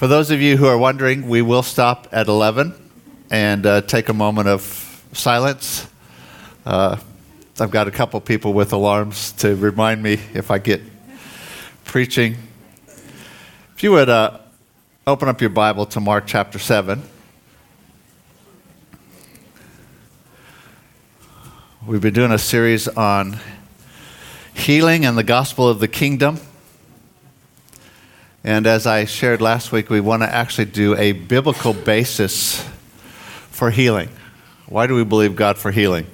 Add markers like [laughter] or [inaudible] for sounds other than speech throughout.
For those of you who are wondering, we will stop at 11 and uh, take a moment of silence. Uh, I've got a couple people with alarms to remind me if I get preaching. If you would uh, open up your Bible to Mark chapter 7. We've been doing a series on healing and the gospel of the kingdom. And as I shared last week, we want to actually do a biblical basis for healing. Why do we believe God for healing?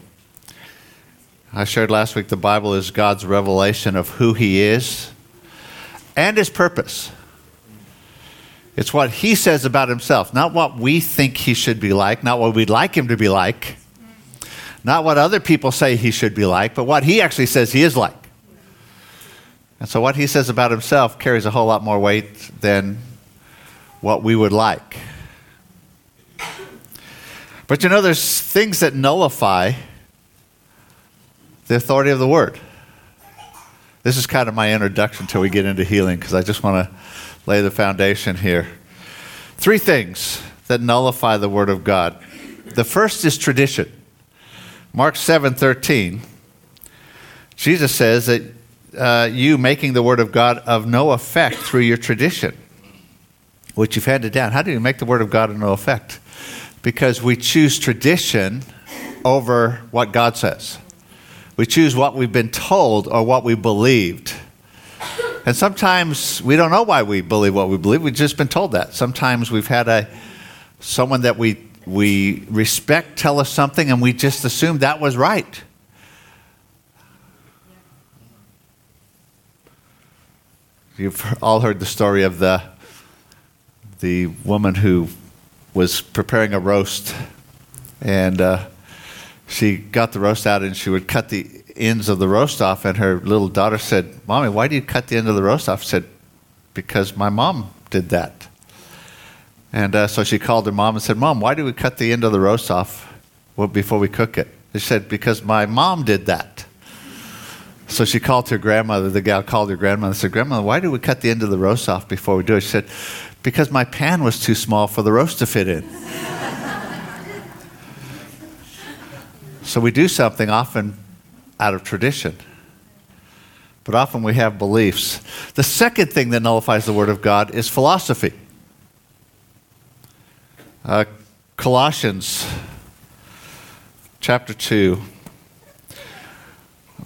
I shared last week the Bible is God's revelation of who He is and His purpose. It's what He says about Himself, not what we think He should be like, not what we'd like Him to be like, not what other people say He should be like, but what He actually says He is like. And so what he says about himself carries a whole lot more weight than what we would like. But you know, there's things that nullify the authority of the word. This is kind of my introduction until we get into healing because I just want to lay the foundation here. Three things that nullify the word of God. The first is tradition. Mark 7:13 Jesus says that uh, you making the Word of God of no effect through your tradition, which you've handed down. How do you make the Word of God of no effect? Because we choose tradition over what God says. We choose what we've been told or what we believed. And sometimes we don't know why we believe what we believe. We've just been told that. Sometimes we've had a someone that we we respect tell us something and we just assume that was right. You've all heard the story of the, the woman who was preparing a roast, and uh, she got the roast out and she would cut the ends of the roast off. And her little daughter said, Mommy, why do you cut the end of the roast off? She said, Because my mom did that. And uh, so she called her mom and said, Mom, why do we cut the end of the roast off before we cook it? She said, Because my mom did that. So she called her grandmother. The gal called her grandmother and said, Grandmother, why did we cut the end of the roast off before we do it? She said, Because my pan was too small for the roast to fit in. [laughs] so we do something often out of tradition. But often we have beliefs. The second thing that nullifies the Word of God is philosophy. Uh, Colossians chapter 2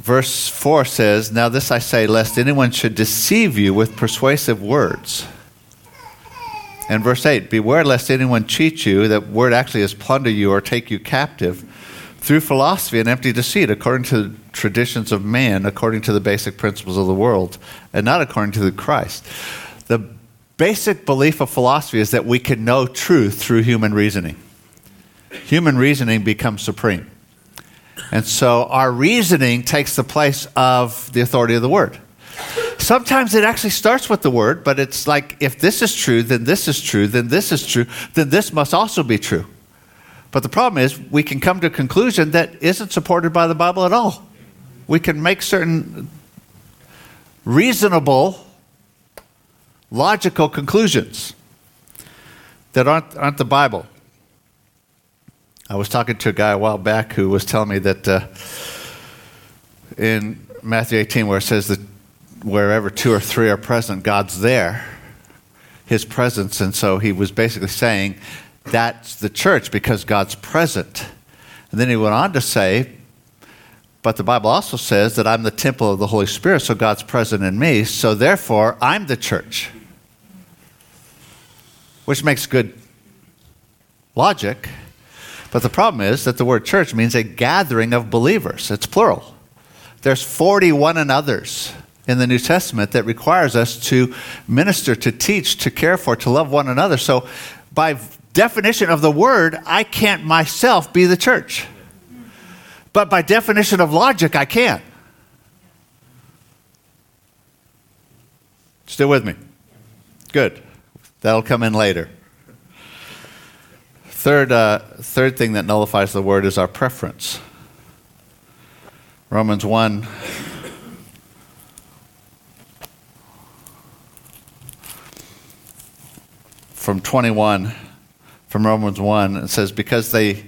Verse 4 says, Now this I say, lest anyone should deceive you with persuasive words. And verse 8, Beware lest anyone cheat you, that word actually is plunder you or take you captive, through philosophy and empty deceit, according to the traditions of man, according to the basic principles of the world, and not according to the Christ. The basic belief of philosophy is that we can know truth through human reasoning. Human reasoning becomes supreme. And so our reasoning takes the place of the authority of the word. Sometimes it actually starts with the word, but it's like if this is true, then this is true, then this is true, then this must also be true. But the problem is, we can come to a conclusion that isn't supported by the Bible at all. We can make certain reasonable, logical conclusions that aren't, aren't the Bible. I was talking to a guy a while back who was telling me that uh, in Matthew 18, where it says that wherever two or three are present, God's there, His presence. And so he was basically saying that's the church because God's present. And then he went on to say, but the Bible also says that I'm the temple of the Holy Spirit, so God's present in me, so therefore I'm the church. Which makes good logic. But the problem is that the word church means a gathering of believers. It's plural. There's 41 and others in the New Testament that requires us to minister, to teach, to care for, to love one another. So, by definition of the word, I can't myself be the church. But by definition of logic, I can. Still with me? Good. That'll come in later. Third, uh, third thing that nullifies the word is our preference. Romans 1. from 21, from Romans 1. It says, Because they,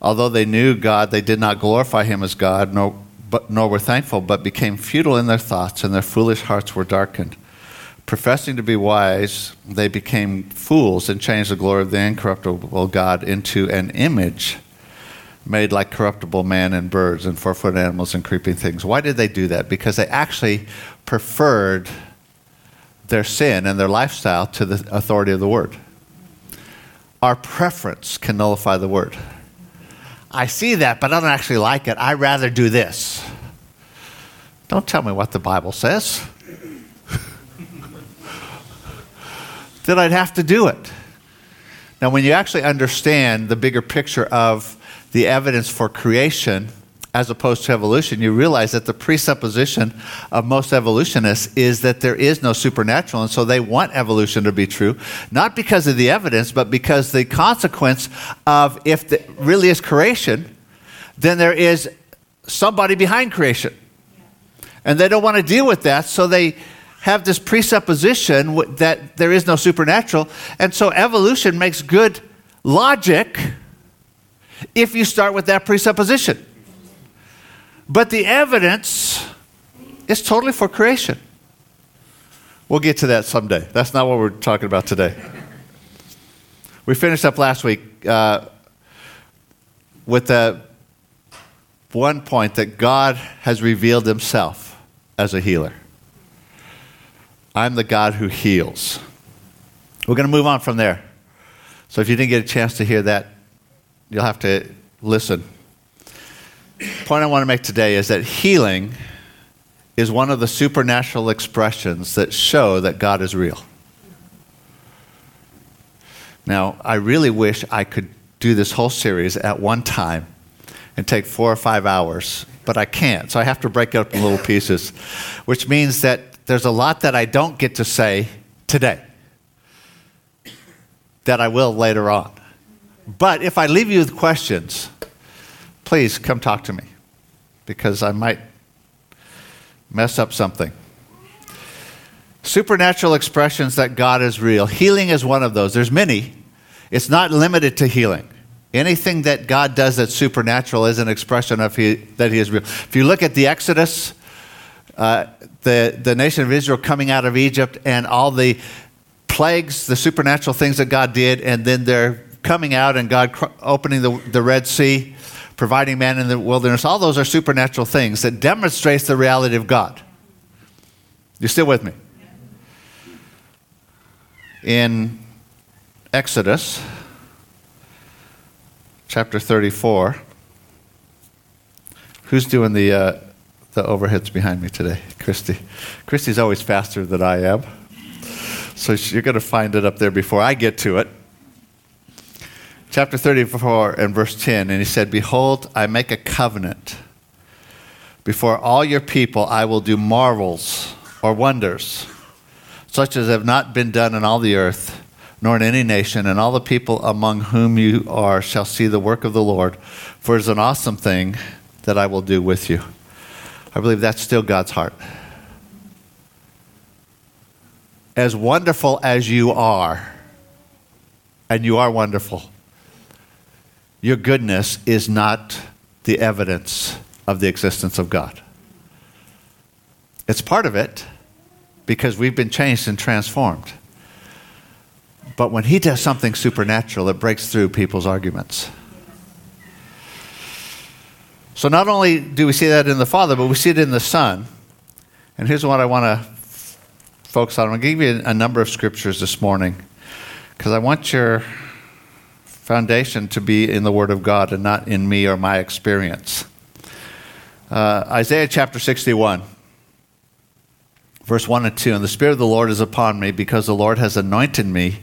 although they knew God, they did not glorify him as God, nor, but, nor were thankful, but became futile in their thoughts, and their foolish hearts were darkened. Professing to be wise, they became fools and changed the glory of the incorruptible God into an image made like corruptible man and birds and four footed animals and creeping things. Why did they do that? Because they actually preferred their sin and their lifestyle to the authority of the word. Our preference can nullify the word. I see that, but I don't actually like it. I'd rather do this. Don't tell me what the Bible says. Then I'd have to do it. Now, when you actually understand the bigger picture of the evidence for creation as opposed to evolution, you realize that the presupposition of most evolutionists is that there is no supernatural, and so they want evolution to be true, not because of the evidence, but because the consequence of if there really is creation, then there is somebody behind creation. And they don't want to deal with that, so they have this presupposition that there is no supernatural, and so evolution makes good logic if you start with that presupposition. But the evidence is totally for creation. We'll get to that someday. That's not what we're talking about today. We finished up last week uh, with the one point that God has revealed himself as a healer. I'm the God who heals. We're going to move on from there. So if you didn't get a chance to hear that, you'll have to listen point I want to make today is that healing is one of the supernatural expressions that show that God is real. Now, I really wish I could do this whole series at one time and take four or five hours, but I can't. So I have to break it up in little pieces, which means that there's a lot that I don't get to say today that I will later on. But if I leave you with questions, please come talk to me because I might mess up something. Supernatural expressions that God is real. Healing is one of those. There's many. It's not limited to healing. Anything that God does that's supernatural is an expression of he, that He is real. If you look at the Exodus, uh, the, the nation of Israel coming out of Egypt and all the plagues, the supernatural things that God did, and then they're coming out and God cr- opening the, the Red Sea providing man in the wilderness, all those are supernatural things that demonstrates the reality of God. You still with me? In Exodus chapter 34, who's doing the, uh, the overheads behind me today? Christy. Christy's always faster than I am. So you're going to find it up there before I get to it chapter 34 and verse 10, and he said, Behold, I make a covenant. Before all your people, I will do marvels or wonders, such as have not been done in all the earth, nor in any nation, and all the people among whom you are shall see the work of the Lord. For it is an awesome thing that I will do with you. I believe that's still God's heart. As wonderful as you are, and you are wonderful your goodness is not the evidence of the existence of God. It's part of it because we've been changed and transformed. But when He does something supernatural, it breaks through people's arguments. So not only do we see that in the Father, but we see it in the Son. And here's what I want to focus on. I'm going to give you a number of scriptures this morning because I want your foundation to be in the Word of God and not in me or my experience. Uh, Isaiah chapter 61, verse 1 and 2. And the Spirit of the Lord is upon me because the Lord has anointed me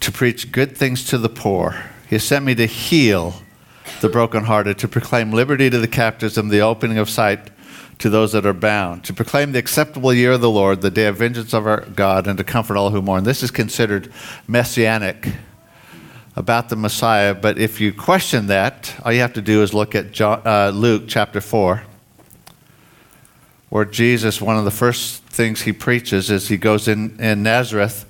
to preach good things to the poor. He has sent me to heal the brokenhearted, to proclaim liberty to the captives and the opening of sight to those that are bound, to proclaim the acceptable year of the Lord, the day of vengeance of our God, and to comfort all who mourn. This is considered messianic about the Messiah, but if you question that, all you have to do is look at John, uh, Luke chapter 4, where Jesus, one of the first things he preaches is he goes in, in Nazareth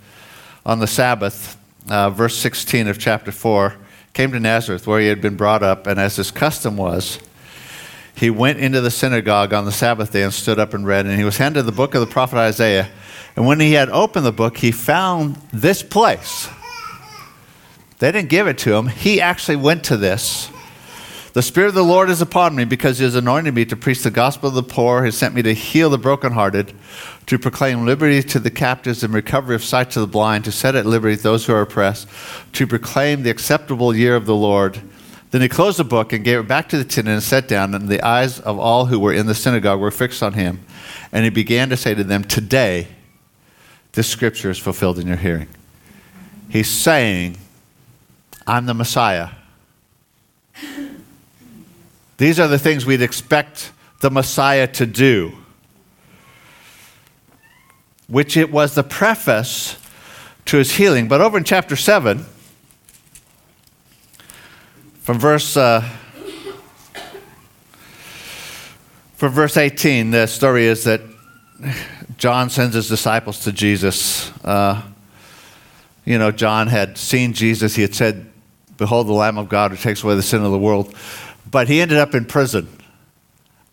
on the Sabbath uh, verse 16 of chapter 4, came to Nazareth where he had been brought up, and as his custom was, he went into the synagogue on the Sabbath day and stood up and read. And he was handed the book of the prophet Isaiah. And when he had opened the book, he found this place. They didn't give it to him, he actually went to this. The Spirit of the Lord is upon me because He has anointed me to preach the gospel of the poor. He sent me to heal the brokenhearted, to proclaim liberty to the captives and recovery of sight to the blind, to set at liberty those who are oppressed, to proclaim the acceptable year of the Lord. Then he closed the book and gave it back to the attendant and sat down, and the eyes of all who were in the synagogue were fixed on him. And he began to say to them, Today, this scripture is fulfilled in your hearing. He's saying, I'm the Messiah. These are the things we'd expect the Messiah to do, which it was the preface to his healing. But over in chapter 7, from verse, uh, from verse 18, the story is that John sends his disciples to Jesus. Uh, you know, John had seen Jesus. He had said, Behold the Lamb of God who takes away the sin of the world but he ended up in prison.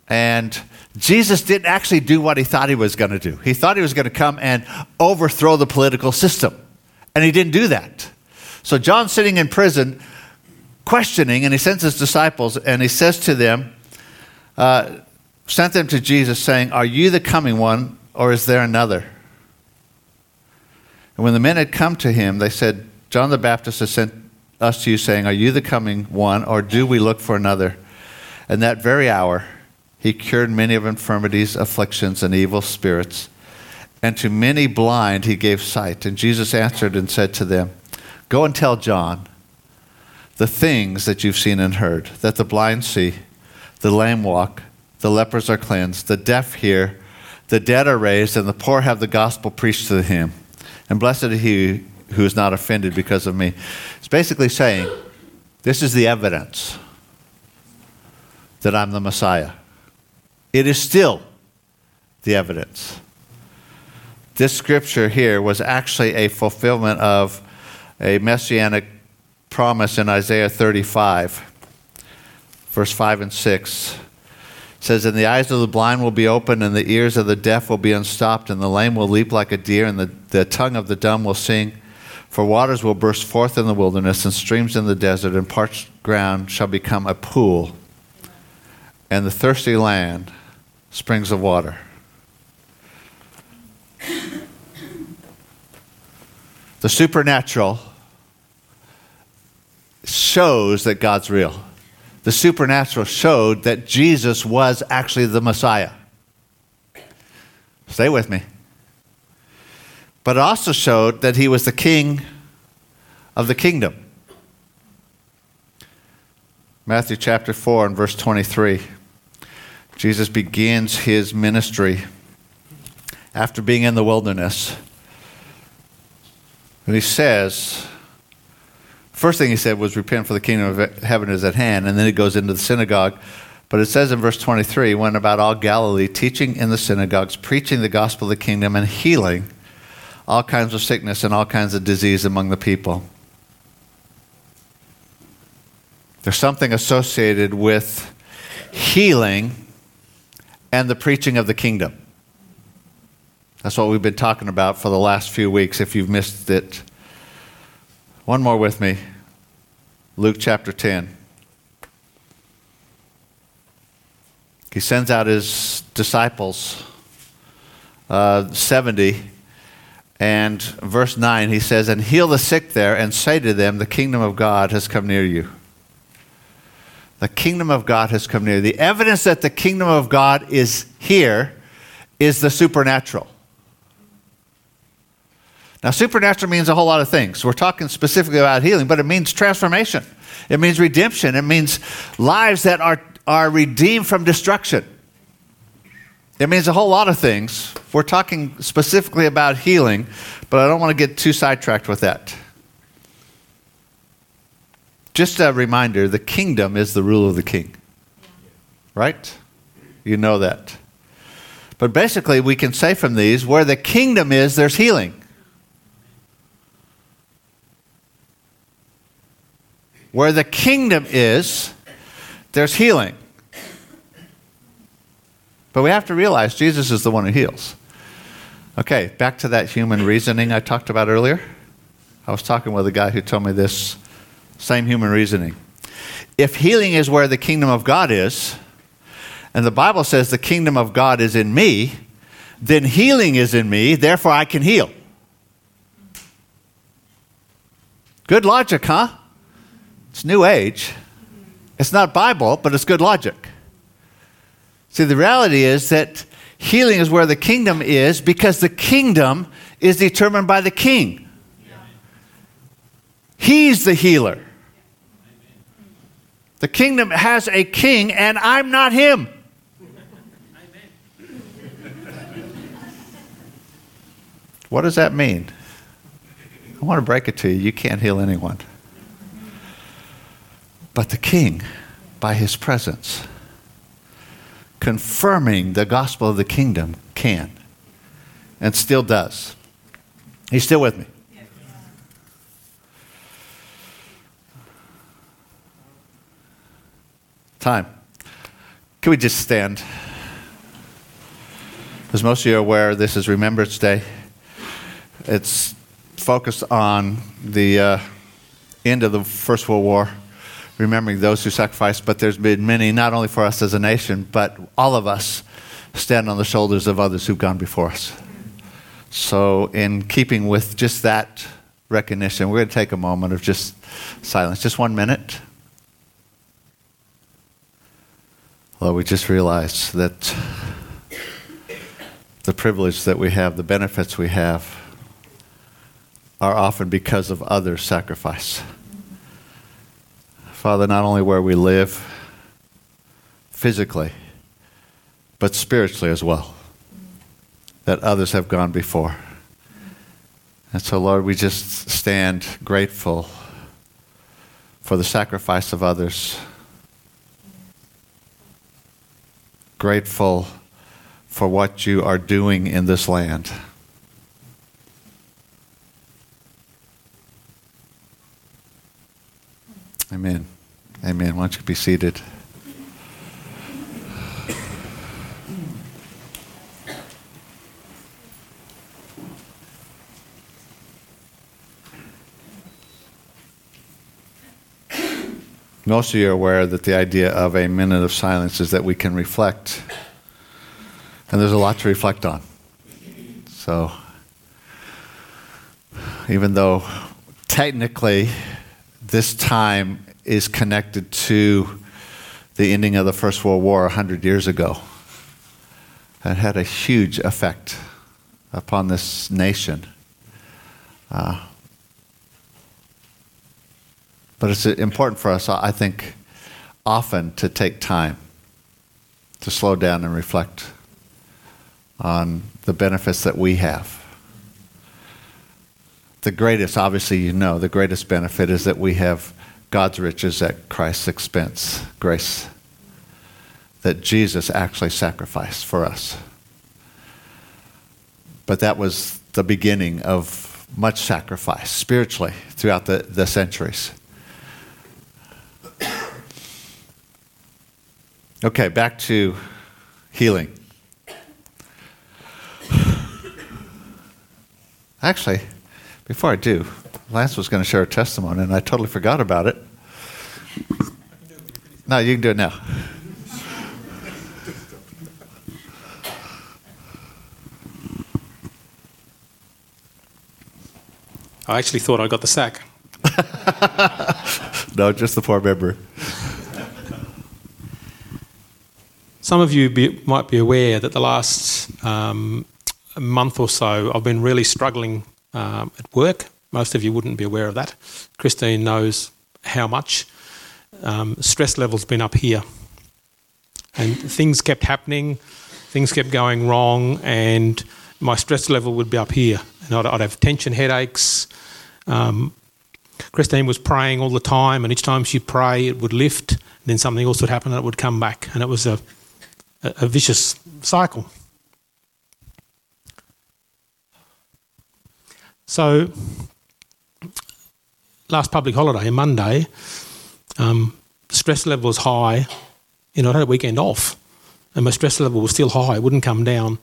And Jesus didn't actually do what he thought he was going to do. He thought he was going to come and overthrow the political system. And he didn't do that. So John's sitting in prison questioning, and he sends his disciples, and he says to them, uh, sent them to Jesus, saying, Are you the coming one, or is there another? And when the men had come to him, they said, John the Baptist has sent us to you, saying, Are you the coming one, or do we look for another? And that very hour, he cured many of infirmities, afflictions, and evil spirits. And to many blind he gave sight. And Jesus answered and said to them, Go and tell John the things that you've seen and heard that the blind see, the lame walk, the lepers are cleansed, the deaf hear, the dead are raised, and the poor have the gospel preached to him. And blessed is he who is not offended because of me. It's basically saying, this is the evidence that I'm the Messiah. It is still the evidence. This scripture here was actually a fulfillment of a messianic promise in Isaiah 35, verse 5 and 6 It says, And the eyes of the blind will be opened, and the ears of the deaf will be unstopped, and the lame will leap like a deer, and the, the tongue of the dumb will sing. For waters will burst forth in the wilderness, and streams in the desert, and parched ground shall become a pool, and the thirsty land springs of water. The supernatural shows that God's real. The supernatural showed that Jesus was actually the Messiah. Stay with me but it also showed that he was the king of the kingdom. Matthew chapter 4 and verse 23. Jesus begins his ministry after being in the wilderness. And he says, first thing he said was, Repent, for the kingdom of heaven is at hand. And then he goes into the synagogue. But it says in verse 23, he went about all Galilee, teaching in the synagogues, preaching the gospel of the kingdom, and healing all kinds of sickness and all kinds of disease among the people. There's something associated with healing and the preaching of the kingdom. That's what we've been talking about for the last few weeks, if you've missed it. One more with me Luke chapter 10. He sends out his disciples, uh, 70 and verse 9, he says, And heal the sick there, and say to them, The kingdom of God has come near you. The kingdom of God has come near. The evidence that the kingdom of God is here is the supernatural. Now, supernatural means a whole lot of things. We're talking specifically about healing, but it means transformation. It means redemption. It means lives that are, are redeemed from destruction. It means a whole lot of things. We're talking specifically about healing, but I don't want to get too sidetracked with that. Just a reminder the kingdom is the rule of the king. Right? You know that. But basically, we can say from these where the kingdom is, there's healing. where the kingdom is, there's healing. But we have to realize Jesus is the one who heals. Okay, back to that human reasoning I talked about earlier. I was talking with a guy who told me this same human reasoning. If healing is where the kingdom of God is, and the Bible says the kingdom of God is in me, then healing is in me, therefore I can heal. Good logic, huh? It's New Age. It's not Bible, but it's good logic. See, the reality is that healing is where the kingdom is because the kingdom is determined by the king. He's the healer. The kingdom has a king, and I'm not him. What does that mean? I want to break it to you. You can't heal anyone. But the king, by his presence, confirming the gospel of the kingdom, can and still does. He's still with me. Time. Can we just stand? As most of you are aware, this is Remembrance Day. It's focused on the uh, end of the First World War, remembering those who sacrificed, but there's been many, not only for us as a nation, but all of us stand on the shoulders of others who've gone before us. So, in keeping with just that recognition, we're going to take a moment of just silence, just one minute. Lord, we just realized that the privilege that we have, the benefits we have, are often because of others' sacrifice. Father, not only where we live physically, but spiritually as well, that others have gone before. And so, Lord, we just stand grateful for the sacrifice of others, grateful for what you are doing in this land. Amen. Amen. Why don't you be seated? Most of you are aware that the idea of a minute of silence is that we can reflect. And there's a lot to reflect on. So, even though technically this time is connected to the ending of the First World War 100 years ago. That had a huge effect upon this nation. Uh, but it's important for us, I think, often to take time to slow down and reflect on the benefits that we have the greatest, obviously, you know, the greatest benefit is that we have God's riches at Christ's expense, grace. That Jesus actually sacrificed for us. But that was the beginning of much sacrifice spiritually throughout the, the centuries. Okay, back to healing. Actually, before I do, Lance was going to share a testimony, and I totally forgot about it. No, you can do it now. I actually thought I got the sack. [laughs] no, just the poor member. Some of you be, might be aware that the last um, month or so I've been really struggling um, at work. Most of you wouldn't be aware of that. Christine knows how much. Um, stress level's been up here. And things kept happening, things kept going wrong, and my stress level would be up here. And I'd, I'd have tension headaches. Um, Christine was praying all the time, and each time she'd pray, it would lift. Then something else would happen, and it would come back. And it was a, a, a vicious cycle. So, last public holiday, Monday, um, stress level was high. You know, I had a weekend off, and my stress level was still high. It wouldn't come down.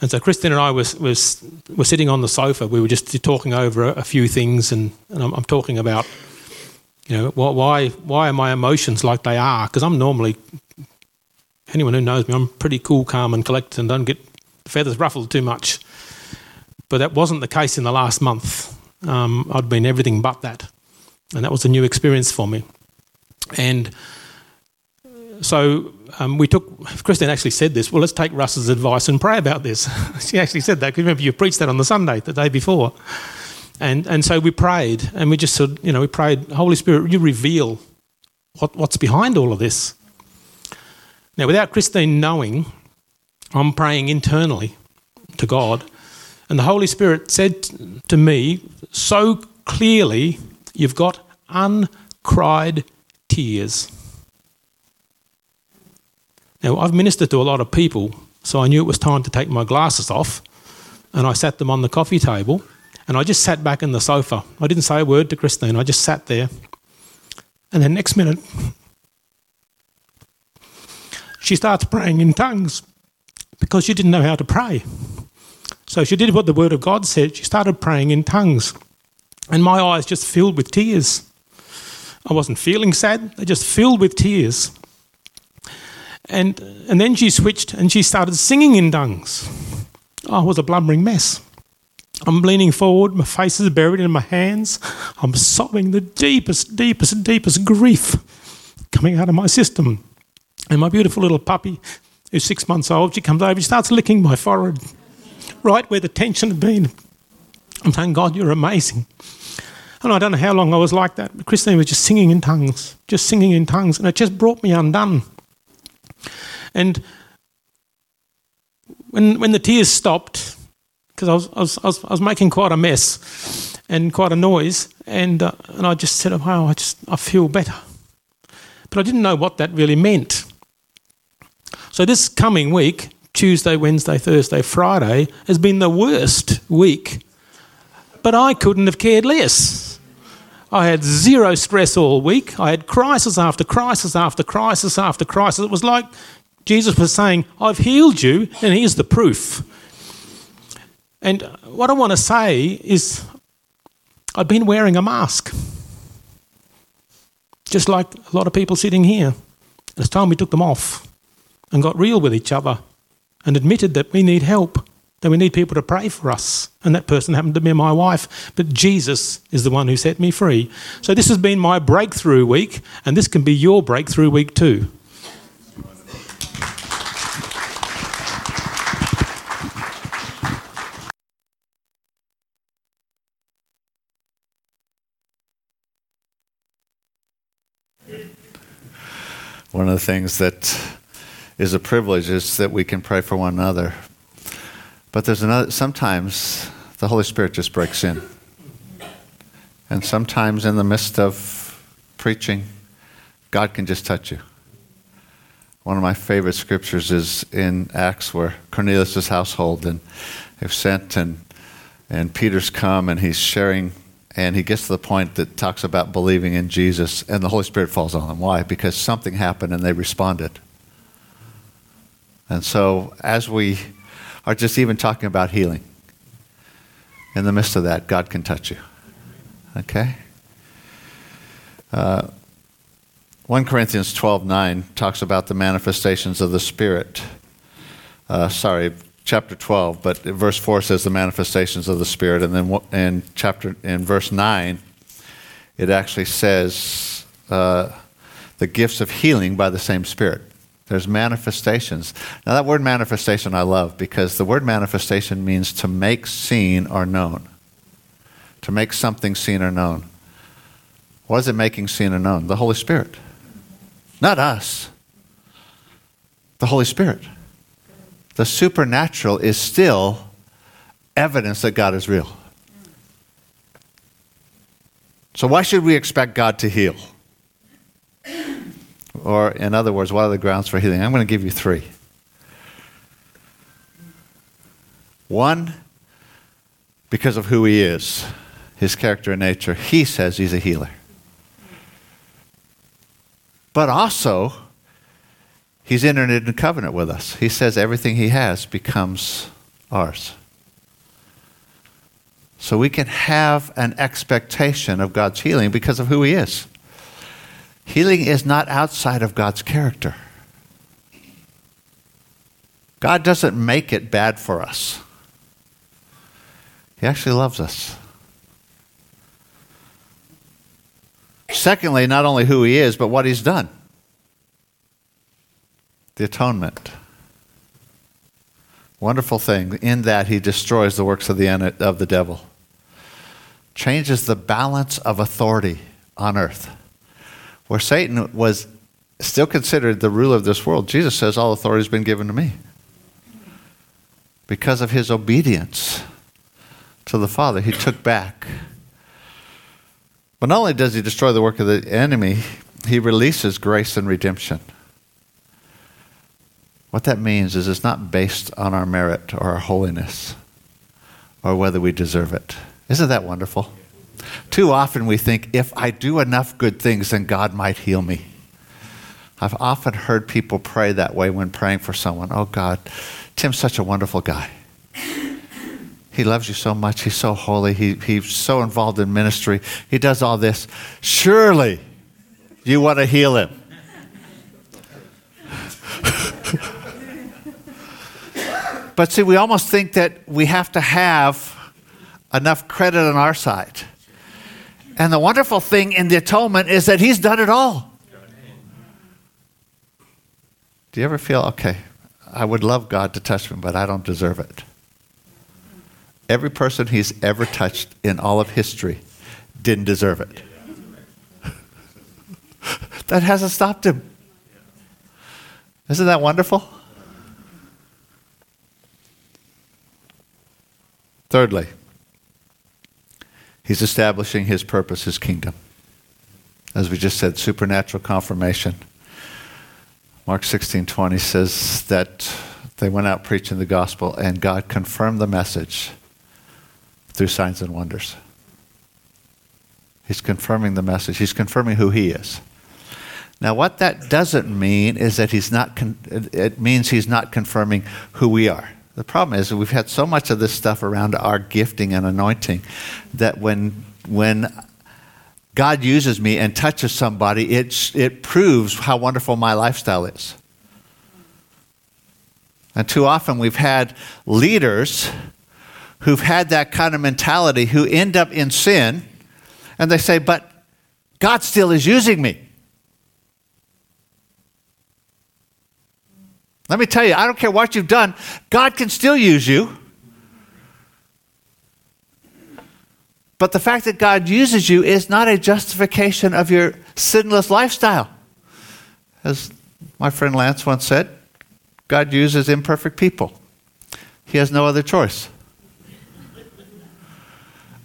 And so Christine and I was, was were sitting on the sofa. We were just talking over a, a few things, and, and I'm, I'm, talking about, you know, why why are my emotions like they are? Because I'm normally anyone who knows me, I'm pretty cool, calm, and collected, and don't get feathers ruffled too much. But that wasn't the case in the last month. Um, I'd been everything but that, and that was a new experience for me. And so um, we took, Christine actually said this, well, let's take Russ's advice and pray about this. [laughs] she actually said that, because remember you preached that on the Sunday, the day before. And, and so we prayed, and we just said, you know, we prayed, Holy Spirit, you reveal what, what's behind all of this. Now, without Christine knowing, I'm praying internally to God, and the Holy Spirit said to me so clearly, You've got uncried tears. Now, I've ministered to a lot of people, so I knew it was time to take my glasses off, and I sat them on the coffee table, and I just sat back in the sofa. I didn't say a word to Christine, I just sat there. And the next minute, she starts praying in tongues because she didn't know how to pray. So she did what the Word of God said. She started praying in tongues. And my eyes just filled with tears. I wasn't feeling sad, they just filled with tears. And, and then she switched and she started singing in tongues. Oh, I was a blubbering mess. I'm leaning forward, my face is buried in my hands. I'm sobbing the deepest, deepest, deepest grief coming out of my system. And my beautiful little puppy, who's six months old, she comes over, she starts licking my forehead, right where the tension had been. I'm saying, God, you're amazing. And I don't know how long I was like that, but Christine was just singing in tongues, just singing in tongues, and it just brought me undone. And when, when the tears stopped, because I was, I, was, I, was, I was making quite a mess and quite a noise, and, uh, and I just said, wow, I just I feel better. But I didn't know what that really meant. So this coming week, Tuesday, Wednesday, Thursday, Friday, has been the worst week. But I couldn't have cared less. I had zero stress all week. I had crisis after crisis after crisis after crisis. It was like Jesus was saying, I've healed you, and here's the proof. And what I want to say is, I've been wearing a mask. Just like a lot of people sitting here. It's time we took them off and got real with each other and admitted that we need help, that we need people to pray for us. And that person happened to be my wife, but Jesus is the one who set me free. So this has been my breakthrough week, and this can be your breakthrough week too. One of the things that is a privilege is that we can pray for one another. But there's another, sometimes the Holy Spirit just breaks in. And sometimes in the midst of preaching, God can just touch you. One of my favorite scriptures is in Acts where Cornelius' household and they've sent and and Peter's come and he's sharing and he gets to the point that talks about believing in Jesus and the Holy Spirit falls on them. Why? Because something happened and they responded. And so, as we are just even talking about healing, in the midst of that, God can touch you. Okay? Uh, 1 Corinthians 12 9 talks about the manifestations of the Spirit. Uh, sorry, chapter 12, but verse 4 says the manifestations of the Spirit. And then in, chapter, in verse 9, it actually says uh, the gifts of healing by the same Spirit. There's manifestations. Now, that word manifestation I love because the word manifestation means to make seen or known. To make something seen or known. What is it making seen or known? The Holy Spirit. Not us. The Holy Spirit. The supernatural is still evidence that God is real. So, why should we expect God to heal? Or, in other words, what are the grounds for healing? I'm going to give you three. One, because of who he is, his character and nature, he says he's a healer. but also he's entered into covenant with us. He says everything he has becomes ours. So we can have an expectation of God's healing because of who he is. Healing is not outside of God's character. God doesn't make it bad for us. He actually loves us. Secondly, not only who he is, but what he's done the atonement. Wonderful thing. In that, he destroys the works of the, of the devil, changes the balance of authority on earth. Where Satan was still considered the ruler of this world, Jesus says, All authority has been given to me. Because of his obedience to the Father, he took back. But not only does he destroy the work of the enemy, he releases grace and redemption. What that means is it's not based on our merit or our holiness or whether we deserve it. Isn't that wonderful? Too often we think if I do enough good things, then God might heal me. I've often heard people pray that way when praying for someone. Oh, God, Tim's such a wonderful guy. He loves you so much. He's so holy. He, he's so involved in ministry. He does all this. Surely you want to heal him. [laughs] but see, we almost think that we have to have enough credit on our side. And the wonderful thing in the atonement is that he's done it all. Do you ever feel, okay, I would love God to touch me, but I don't deserve it? Every person he's ever touched in all of history didn't deserve it. [laughs] that hasn't stopped him. Isn't that wonderful? Thirdly, he's establishing his purpose, his kingdom. As we just said, supernatural confirmation. Mark 16:20 says that they went out preaching the gospel and God confirmed the message through signs and wonders. He's confirming the message. He's confirming who he is. Now, what that doesn't mean is that he's not, con- it means he's not confirming who we are. The problem is we've had so much of this stuff around our gifting and anointing that when, when God uses me and touches somebody, it, it proves how wonderful my lifestyle is. And too often we've had leaders who've had that kind of mentality who end up in sin and they say, But God still is using me. Let me tell you, I don't care what you've done, God can still use you. But the fact that God uses you is not a justification of your sinless lifestyle. As my friend Lance once said, God uses imperfect people. He has no other choice.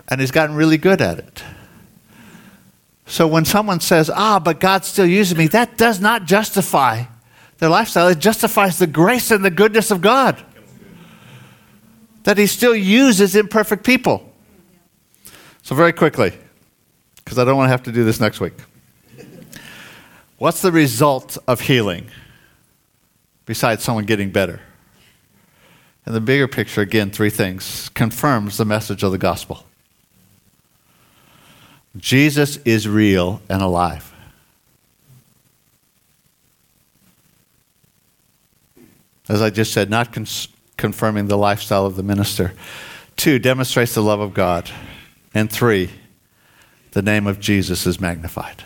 And he's gotten really good at it. So when someone says, ah, but God still uses me, that does not justify their lifestyle, it justifies the grace and the goodness of God. That He still uses imperfect people. So, very quickly, because I don't want to have to do this next week. What's the result of healing besides someone getting better? And the bigger picture, again, three things confirms the message of the gospel. Jesus is real and alive. As I just said, not cons- confirming the lifestyle of the minister. Two, demonstrates the love of God. And three, the name of Jesus is magnified.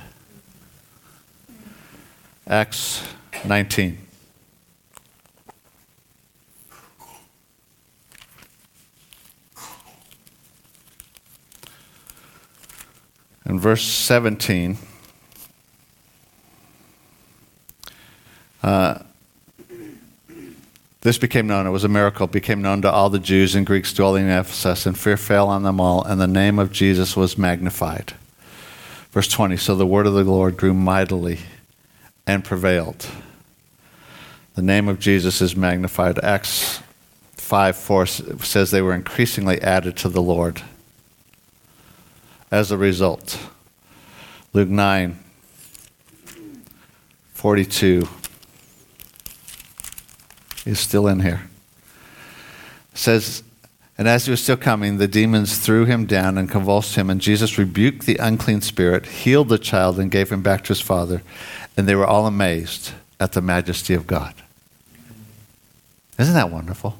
Acts 19. In verse 17, uh, this became known, it was a miracle, became known to all the Jews and Greeks dwelling in Ephesus, and fear fell on them all, and the name of Jesus was magnified. Verse 20 So the word of the Lord grew mightily and prevailed. The name of Jesus is magnified. Acts 5 4 says they were increasingly added to the Lord. As a result, Luke 9 42 is still in here. It says, and as he was still coming, the demons threw him down and convulsed him, and Jesus rebuked the unclean spirit, healed the child, and gave him back to his father. And they were all amazed at the majesty of God. Isn't that wonderful?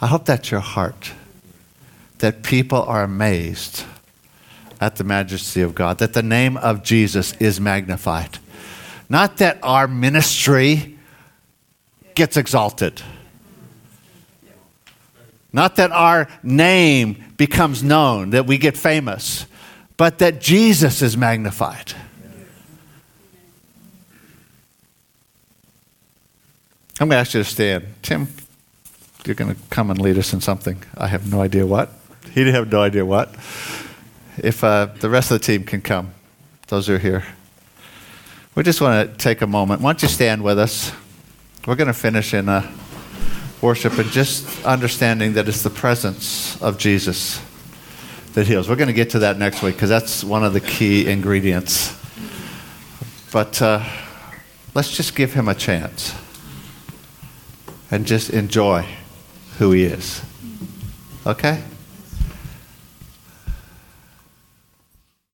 I hope that's your heart. That people are amazed at the majesty of God, that the name of Jesus is magnified. Not that our ministry gets exalted. Not that our name becomes known, that we get famous, but that Jesus is magnified. I'm going to ask you to stand. Tim, you're going to come and lead us in something. I have no idea what. He didn't have no idea what. If uh, the rest of the team can come, those are here. We just want to take a moment. Why don't you stand with us? We're going to finish in a worship and just understanding that it's the presence of Jesus that heals. We're going to get to that next week because that's one of the key ingredients. But uh, let's just give him a chance and just enjoy who he is. Okay?